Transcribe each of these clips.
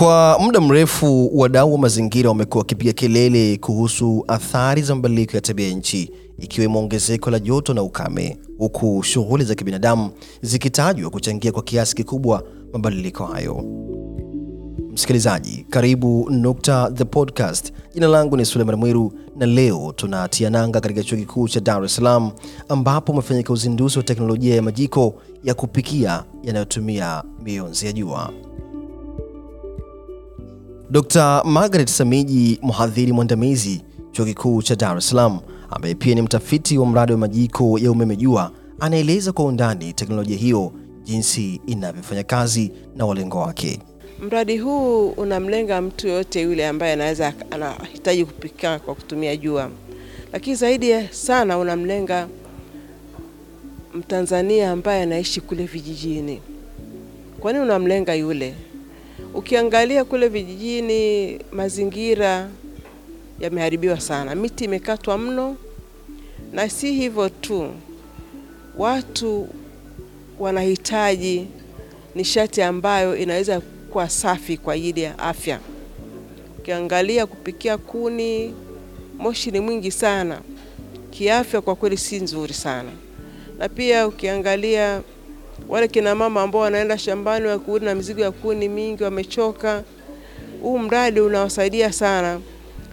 Kwa muda mrefu wadau wa mazingira wamekuwa wakipiga kelele kuhusu athari za mabadiliko ya tabia nchi ikiwemo ongezeko la joto na ukame, huku shughuli za kibinadamu zikitajwa kuchangia kwa kiasi kikubwa mabadiliko hayo. Msikilizaji, karibu Nukta the Podcast. Jina langu ni Suleiman Mwiru na leo tunatia nanga katika chuo kikuu cha Dar es Salaam ambapo umefanyika uzinduzi wa teknolojia ya majiko ya kupikia yanayotumia mionzi ya jua. Dr. Margaret Samiji, mhadhiri mwandamizi chuo kikuu cha Dar es Salaam, ambaye pia ni mtafiti wa mradi wa majiko ya umeme jua, anaeleza kwa undani teknolojia hiyo, jinsi inavyofanya kazi na walengo wake. Mradi huu unamlenga mtu yoyote yule ambaye anaweza anahitaji kupika kwa kutumia jua, lakini zaidi sana unamlenga Mtanzania ambaye anaishi kule vijijini. Kwa nini unamlenga yule? Ukiangalia kule vijijini, mazingira yameharibiwa sana, miti imekatwa mno, na si hivyo tu, watu wanahitaji nishati ambayo inaweza kuwa safi kwa ajili ya afya. Ukiangalia kupikia kuni, moshi ni mwingi sana, kiafya kwa kweli si nzuri sana. Na pia ukiangalia wale kina mama ambao wanaenda shambani wakirudi na mizigo ya kuni mingi, wamechoka, huu mradi unawasaidia sana.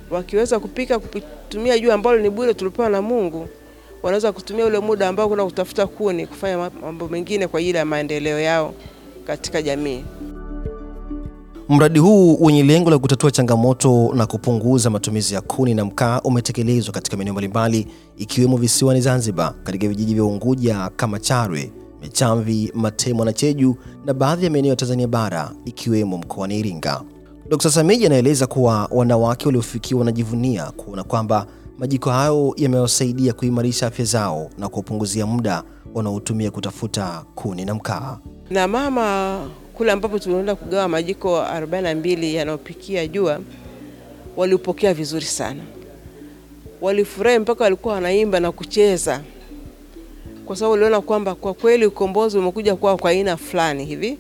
Wakiweza kupika kutumia jua ambalo ni bure tulipewa na Mungu, wanaweza kutumia ule muda ambao kuna kutafuta kuni kufanya mambo mengine kwa ajili ya maendeleo yao katika jamii. Mradi huu wenye lengo la kutatua changamoto na kupunguza matumizi ya kuni na mkaa umetekelezwa katika maeneo mbalimbali ikiwemo visiwani Zanzibar, katika vijiji vya Unguja kama Charwe, Mechamvi, Matemwa na Cheju na baadhi ya maeneo ya Tanzania bara ikiwemo mkoani Iringa. Dkt. Samiji anaeleza kuwa wanawake waliofikiwa wanajivunia kuona kwamba majiko hayo yamewasaidia kuimarisha afya zao na kuwapunguzia muda wanaotumia kutafuta kuni na mkaa. Na mama kule ambapo tulienda kugawa majiko 42 yanayopikia jua, walipokea vizuri sana, walifurahi mpaka walikuwa wanaimba na kucheza, kwa sababu uliona kwamba kwa kweli ukombozi umekuja kwao kwa aina fulani hivi,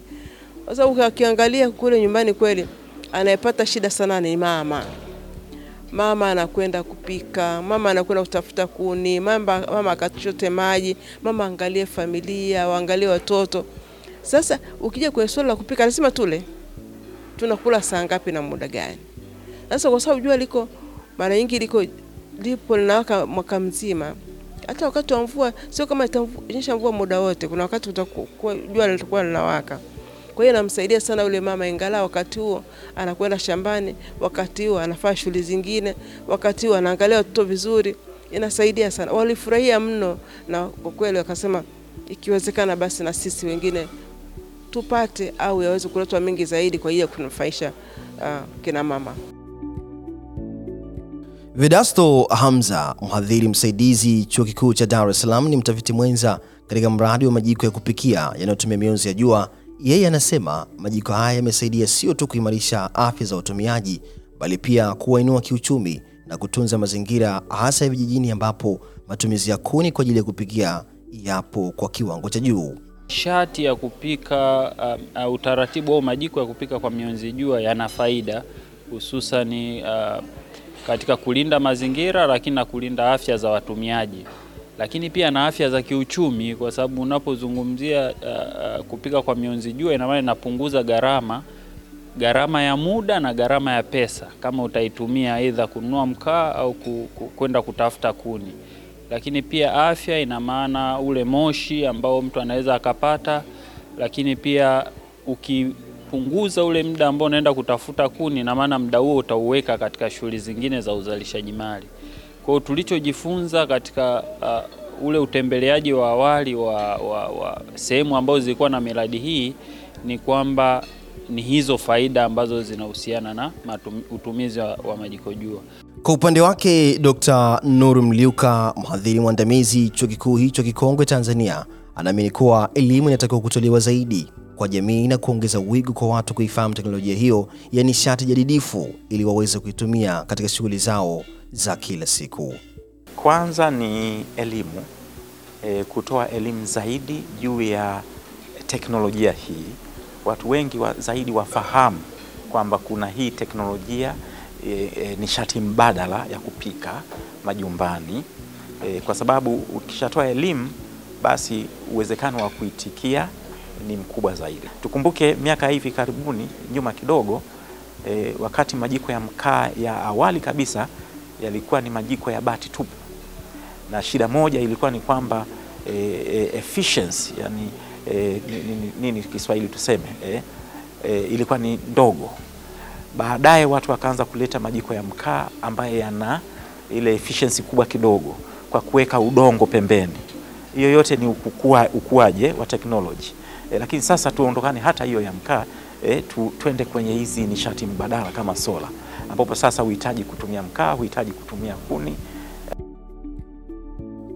kwa sababu akiangalia kule nyumbani kweli anayepata shida sana ni mama. Mama anakwenda kupika, mama anakwenda kutafuta kuni, mama, mama akachote maji, mama angalie familia, waangalie watoto. Sasa ukija kwenye swala la kupika, lazima tule, tunakula saa ngapi na muda gani? Sasa kwa sababu jua liko mara nyingi liko lipo linawaka mwaka mzima, hata wakati wa mvua sio kama itanyesha mvua muda wote, kuna wakati utakuwa jua litakuwa linawaka. Kwa hiyo inamsaidia sana yule mama, ingalau wakati huo anakwenda shambani, wakati huo anafanya shughuli zingine, wakati huo anaangalia watoto vizuri, inasaidia sana. Walifurahia mno, na kwa kweli wakasema ikiwezekana basi na sisi wengine tupate au yaweze kuletwa mengi zaidi kwa ajili ya kunufaisha uh, kina mama. Vedasto Hamza, mhadhiri msaidizi chuo kikuu cha Dar es Salaam, ni mtafiti mwenza katika mradi wa majiko ya kupikia yanayotumia mionzi ya jua. Yeye anasema majiko haya yamesaidia sio tu kuimarisha afya za watumiaji, bali pia kuwainua kiuchumi na kutunza mazingira, hasa ya vijijini ambapo matumizi ya kuni kwa ajili ya kupikia yapo kwa kiwango cha juu. Shati ya kupika uh, uh, utaratibu au majiko ya kupika kwa mionzi jua yana faida hususani uh, katika kulinda mazingira, lakini na kulinda afya za watumiaji, lakini pia na afya za kiuchumi, kwa sababu unapozungumzia uh, uh, kupika kwa mionzi jua, ina maana inapunguza gharama gharama ya muda na gharama ya pesa, kama utaitumia aidha kununua mkaa au kwenda kutafuta kuni. Lakini pia afya, ina maana ule moshi ambao mtu anaweza akapata, lakini pia ukipunguza ule muda ambao unaenda kutafuta kuni, na maana muda huo utauweka katika shughuli zingine za uzalishaji mali. Kwa hiyo tulichojifunza katika uh, ule utembeleaji wa awali wa, wa, wa sehemu ambazo zilikuwa na miradi hii ni kwamba ni hizo faida ambazo zinahusiana na matum, utumizi wa, wa majiko jua. Kwa upande wake Dr. Nur Mliuka, mhadhiri mwandamizi chuo kikuu hicho kikongwe Tanzania, anaamini kuwa elimu inatakiwa kutolewa zaidi kwa jamii na kuongeza wigo kwa watu kuifahamu teknolojia hiyo ya nishati jadidifu ili waweze kuitumia katika shughuli zao za kila siku. Kwanza ni elimu e, kutoa elimu zaidi juu ya teknolojia hii, watu wengi wa, zaidi wafahamu kwamba kuna hii teknolojia e, e, nishati mbadala ya kupika majumbani e, kwa sababu ukishatoa elimu basi uwezekano wa kuitikia ni mkubwa zaidi. Tukumbuke miaka hivi karibuni nyuma kidogo e, wakati majiko ya mkaa ya awali kabisa yalikuwa ni majiko ya bati tupu, na shida moja ilikuwa ni kwamba e, e, efficiency yani e, nini, nini Kiswahili tuseme e, e, ilikuwa ni ndogo. Baadaye watu wakaanza kuleta majiko ya mkaa ambayo yana ile efficiency kubwa kidogo kwa kuweka udongo pembeni. Hiyo yote ni ukuaje wa teknoloji e, lakini sasa tuondokane hata hiyo ya mkaa e, tu, tuende kwenye hizi nishati mbadala kama sola, ambapo sasa huhitaji kutumia mkaa, huhitaji kutumia kuni.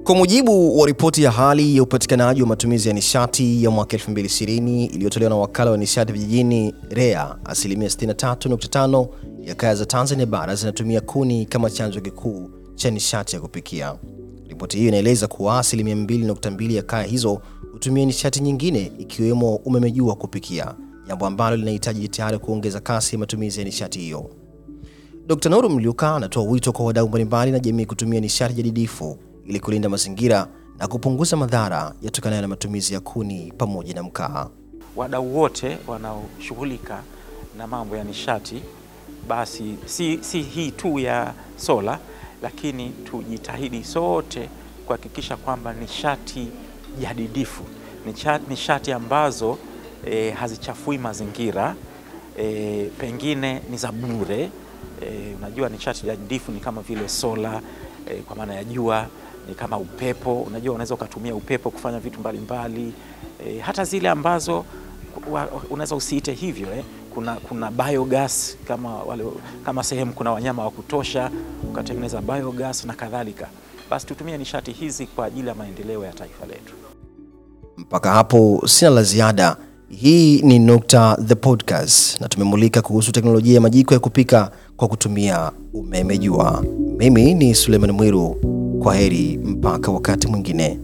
Kwa mujibu wa ripoti ya hali ya upatikanaji wa matumizi ya nishati ya mwaka 2020 iliyotolewa na wakala wa nishati vijijini REA, asilimia 63.5 ya kaya za Tanzania bara zinatumia kuni kama chanzo kikuu cha nishati ya kupikia. Ripoti hiyo inaeleza kuwa asilimia 2.2 ya kaya hizo hutumia nishati nyingine ikiwemo umeme wa kupikia, jambo ambalo linahitaji jitihada kuongeza kasi ya matumizi ya nishati hiyo. Dkt. Noor Mliuka anatoa wito kwa wadau mbalimbali na jamii kutumia nishati jadidifu ili kulinda mazingira na kupunguza madhara yatokanayo na matumizi ya kuni pamoja na mkaa. Wadau wote wanaoshughulika na mambo ya nishati basi si, si hii tu ya sola, lakini tujitahidi sote kuhakikisha kwamba nishati jadidifu, nishati ambazo e, hazichafui mazingira e, pengine ni za bure e, unajua nishati jadidifu ni kama vile sola e, kwa maana ya jua ni kama upepo. Unajua, unaweza ukatumia upepo kufanya vitu mbalimbali e, hata zile ambazo unaweza usiite hivyo eh. Kuna, kuna biogas kama, wale, kama sehemu kuna wanyama wa kutosha ukatengeneza biogas na kadhalika. Basi tutumie nishati hizi kwa ajili ya maendeleo ya taifa letu. Mpaka hapo sina la ziada. Hii ni Nukta the Podcast na tumemulika kuhusu teknolojia ya majiko ya kupika kwa kutumia umeme jua. Mimi ni Suleiman Mwiru. Kwa heri mpaka wakati mwingine.